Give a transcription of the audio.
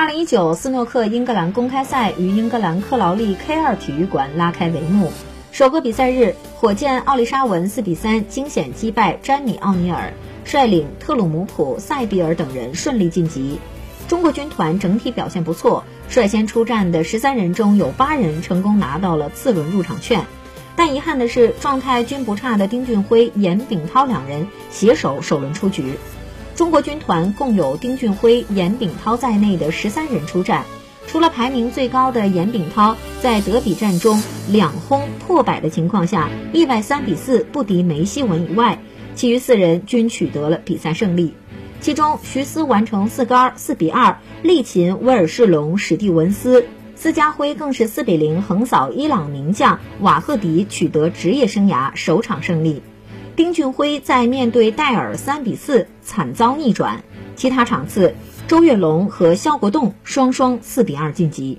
二零一九斯诺克英格兰公开赛于英格兰克劳利 K 二体育馆拉开帷幕。首个比赛日，火箭奥利沙文四比三惊险击败詹米奥尼尔，率领特鲁姆普、塞比尔等人顺利晋级。中国军团整体表现不错，率先出战的十三人中有八人成功拿到了次轮入场券。但遗憾的是，状态均不差的丁俊晖、严炳涛两人携手首轮出局。中国军团共有丁俊晖、严炳涛在内的十三人出战。除了排名最高的严炳涛在德比战中两轰破百的情况下意外三比四不敌梅西文以外，其余四人均取得了比赛胜利。其中，徐思完成四杆四比二力擒威尔士龙史蒂文斯，斯家辉更是四比零横扫伊朗名将瓦赫迪，取得职业生涯首场胜利。丁俊晖在面对戴尔三比四惨遭逆转，其他场次。周跃龙和肖国栋双双四比二晋级。